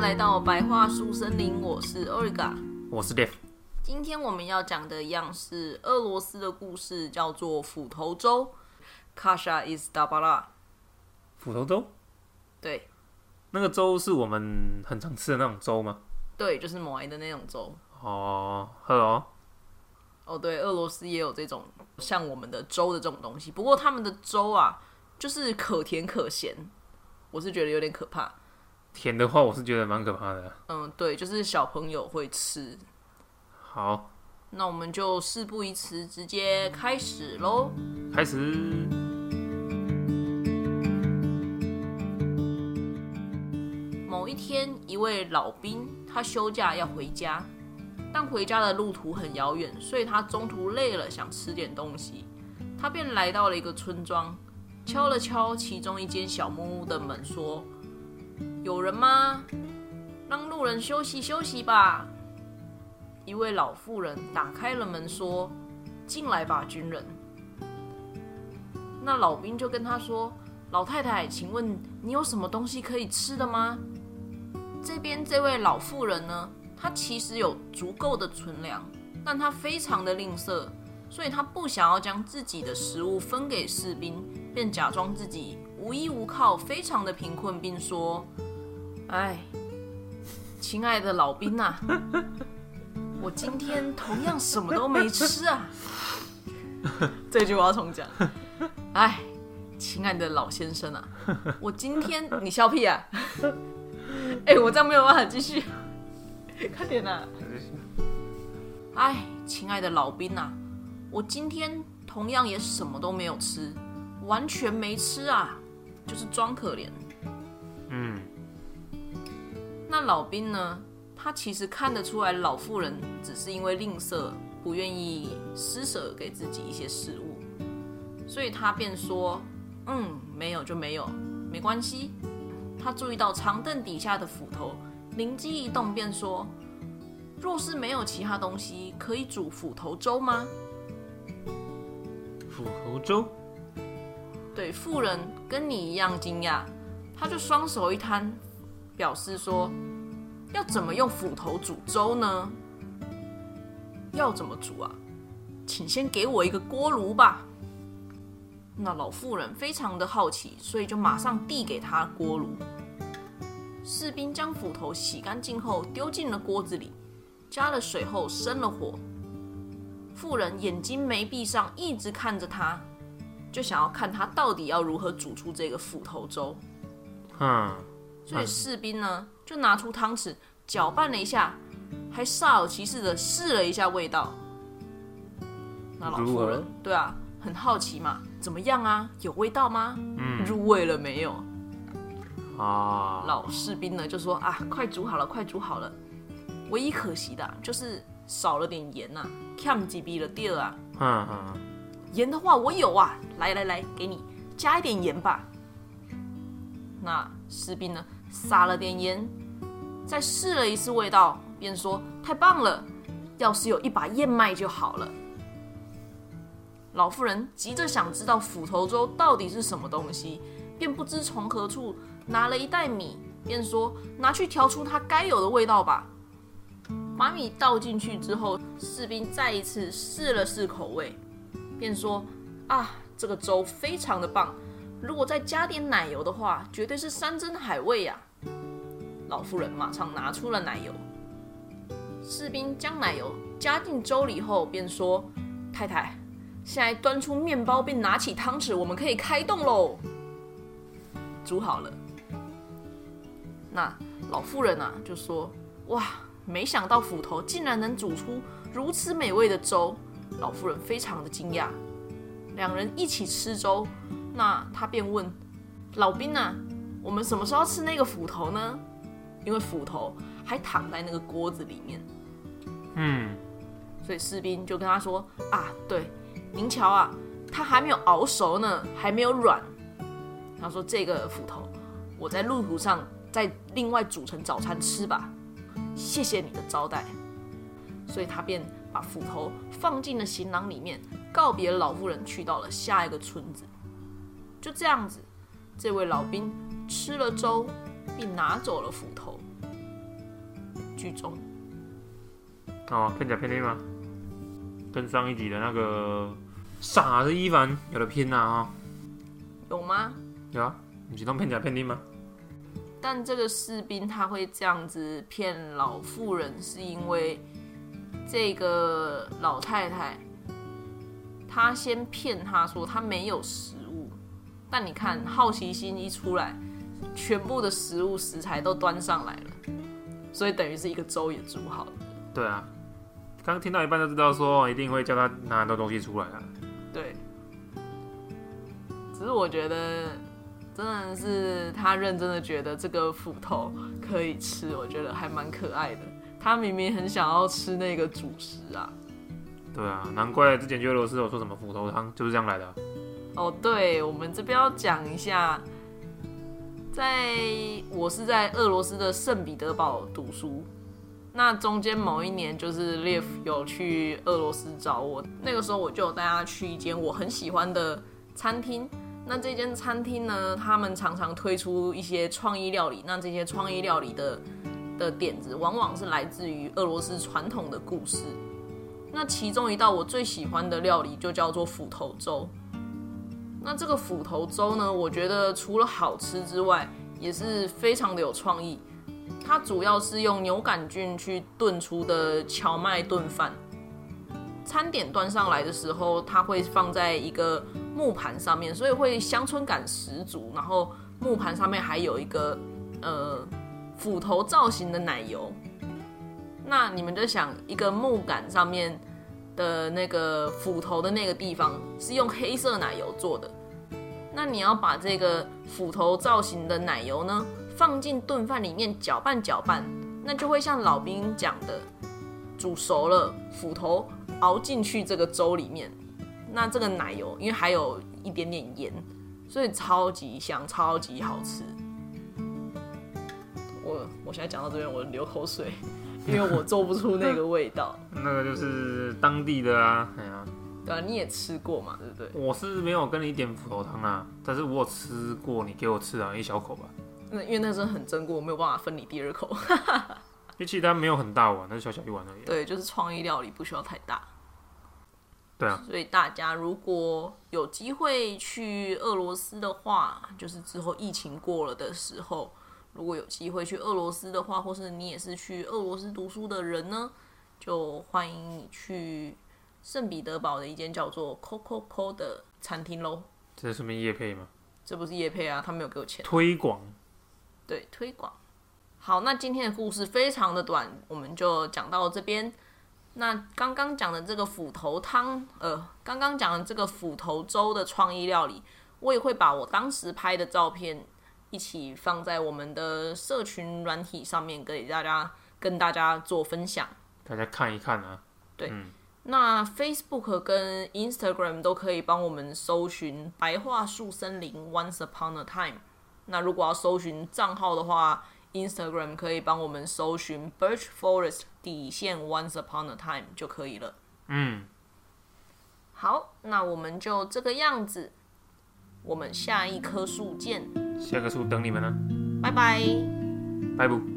来到白桦树森林，我是 Olga，我是 Dave。今天我们要讲的一样是俄罗斯的故事，叫做斧头粥 （Kasha is d a b a l a。斧头粥，对那个粥是我们很常吃的那种粥吗？对，就是某来的那种粥。哦，喝哦，哦，对，俄罗斯也有这种像我们的粥的这种东西，不过他们的粥啊，就是可甜可咸，我是觉得有点可怕。甜的话我是觉得蛮可怕的。嗯，对，就是小朋友会吃。好，那我们就事不宜迟，直接开始喽。开始。某一天，一位老兵他休假要回家，但回家的路途很遥远，所以他中途累了，想吃点东西。他便来到了一个村庄，敲了敲其中一间小木屋的门，说：“有人吗？让路人休息休息吧。”一位老妇人打开了门，说：“进来吧，军人。”那老兵就跟他说：“老太太，请问你有什么东西可以吃的吗？”这边这位老妇人呢，她其实有足够的存粮，但她非常的吝啬，所以她不想要将自己的食物分给士兵，便假装自己无依无靠，非常的贫困，并说：“哎，亲爱的老兵啊，我今天同样什么都没吃啊。”这句我要重讲。哎，亲爱的老先生啊，我今天你笑屁啊！哎、我这样没有办法继续，快点呐、哎，亲爱的老兵啊，我今天同样也什么都没有吃，完全没吃啊，就是装可怜。嗯，那老兵呢？他其实看得出来，老妇人只是因为吝啬，不愿意施舍给自己一些事物，所以他便说：“嗯，没有就没有，没关系。”他注意到长凳底下的斧头，灵机一动，便说：“若是没有其他东西，可以煮斧头粥吗斧头粥。？”对，妇人跟你一样惊讶，他就双手一摊，表示说：“要怎么用斧头煮粥呢？要怎么煮啊？请先给我一个锅炉吧。”那老妇人非常的好奇，所以就马上递给他锅炉。士兵将斧头洗干净后丢进了锅子里，加了水后生了火。妇人眼睛没闭上，一直看着他，就想要看他到底要如何煮出这个斧头粥。嗯，所以士兵呢，就拿出汤匙搅拌了一下，还煞有其事的试了一下味道。那老如何妇人对啊，很好奇嘛，怎么样啊？有味道吗？嗯入味了没有？啊，老士兵呢就说啊，快煮好了，快煮好了。唯一可惜的啊、就是少了点盐呐、啊，欠几逼了第二啊。嗯嗯，盐的话我有啊，来来来，给你加一点盐吧。那士兵呢撒了点盐，再试了一次味道，便说太棒了，要是有一把燕麦就好了。老妇人急着想知道斧头粥到底是什么东西，便不知从何处拿了一袋米，便说拿去调出它该有的味道吧。把米倒进去之后，士兵再一次试了试口味，便说：“啊，这个粥非常的棒，如果再加点奶油的话，绝对是山珍海味呀、老妇人马上拿出了奶油，士兵将奶油加进粥里后，便说：“太太，现在端出面包，并拿起汤匙，我们可以开动喽。”煮好了，那老妇人啊就说：“哇！”没想到斧头竟然能煮出如此美味的粥，老妇人非常的惊讶。两人一起吃粥，那他便问老兵啊：“我们什么时候吃那个斧头呢？”因为斧头还躺在那个锅子里面，嗯，所以士兵就跟他说：“啊，对，您瞧啊，它还没有熬熟呢，还没有软。”他说：“这个斧头，我在路途上再另外煮成早餐吃吧。”谢谢你的招待，所以他便把斧头放进了行囊里面，告别老妇人，去到了下一个村子。就这样子，这位老兵吃了粥，并拿走了斧头。剧中。哦，片假片丁吗？跟上一集的那个傻子伊凡有的拼呐啊，有吗？有啊，你是弄片假骗丁吗？但这个士兵他会这样子骗老妇人，是因为这个老太太，她先骗他说他没有食物，但你看好奇心一出来，全部的食物食材都端上来了，所以等于是一个粥也煮好了。对啊，刚听到一半就知道说一定会叫他拿很多东西出来啊。对，只是我觉得真的是他认真的觉得这个斧头可以吃，我觉得还蛮可爱的。他明明很想要吃那个主食啊。对啊，难怪之前就俄罗斯有说什么斧头汤就是这样来的啊。哦，对，我们这边要讲一下，在我是在俄罗斯的圣彼得堡读书，那中间某一年就是 Live 有去俄罗斯找我，那个时候我就有带他去一间我很喜欢的餐厅。那这间餐厅呢，他们常常推出一些创意料理，那这些创意料理的的点子，往往是来自于俄罗斯传统的故事。那其中一道我最喜欢的料理就叫做斧头粥。那这个斧头粥呢，我觉得除了好吃之外，也是非常的有创意。它主要是用牛杆菌去炖出的荞麦炖饭。餐点端上来的时候，它会放在一个木盘上面，所以会乡村感十足。然后木盘上面还有一个呃斧头造型的奶油。那你们就想，一个木杆上面的那个斧头的那个地方是用黑色奶油做的，那你要把这个斧头造型的奶油呢放进炖饭里面搅拌搅拌，那就会像老兵讲的，煮熟了，斧头熬进去这个粥里面，那这个奶油因为还有一点点盐，所以超级香，超级好吃。我我现在讲到这边，我流口水。因为我做不出那个味道，那个就是当地的啊，哎呀，对啊，你也吃过嘛，对不对？我是没有跟你点斧头汤啊，但是我有吃过，你给我吃啊，一小口吧。那因为那真的很珍贵，我没有办法分你第二口。因为其实它没有很大碗，那是小小一碗而已。对，就是创意料理不需要太大。对啊，所以大家如果有机会去俄罗斯的话，就是之后疫情过了的时候。如果有机会去俄罗斯的话，或是你也是去俄罗斯读书的人呢，就欢迎你去圣彼得堡的一间叫做 Coco Co 的餐厅喽。这是什么叶配吗？这不是叶配啊，他没有给我钱。推广。对，推广。好，那今天的故事非常的短，我们就讲到这边。那刚刚讲的这个斧头汤，呃，刚刚讲的这个斧头粥的创意料理，我也会把我当时拍的照片。一起放在我们的社群软体上面，给大家跟大家做分享。大家看一看啊。对，那 Facebook 跟 Instagram 都可以帮我们搜寻“白桦树森林 Once Upon a Time”。那如果要搜寻账号的话，Instagram 可以帮我们搜寻 “Birch Forest 底线 Once Upon a Time” 就可以了。嗯。好，那我们就这个样子。我们下一棵树见。下个树等你们呢。拜拜。拜不。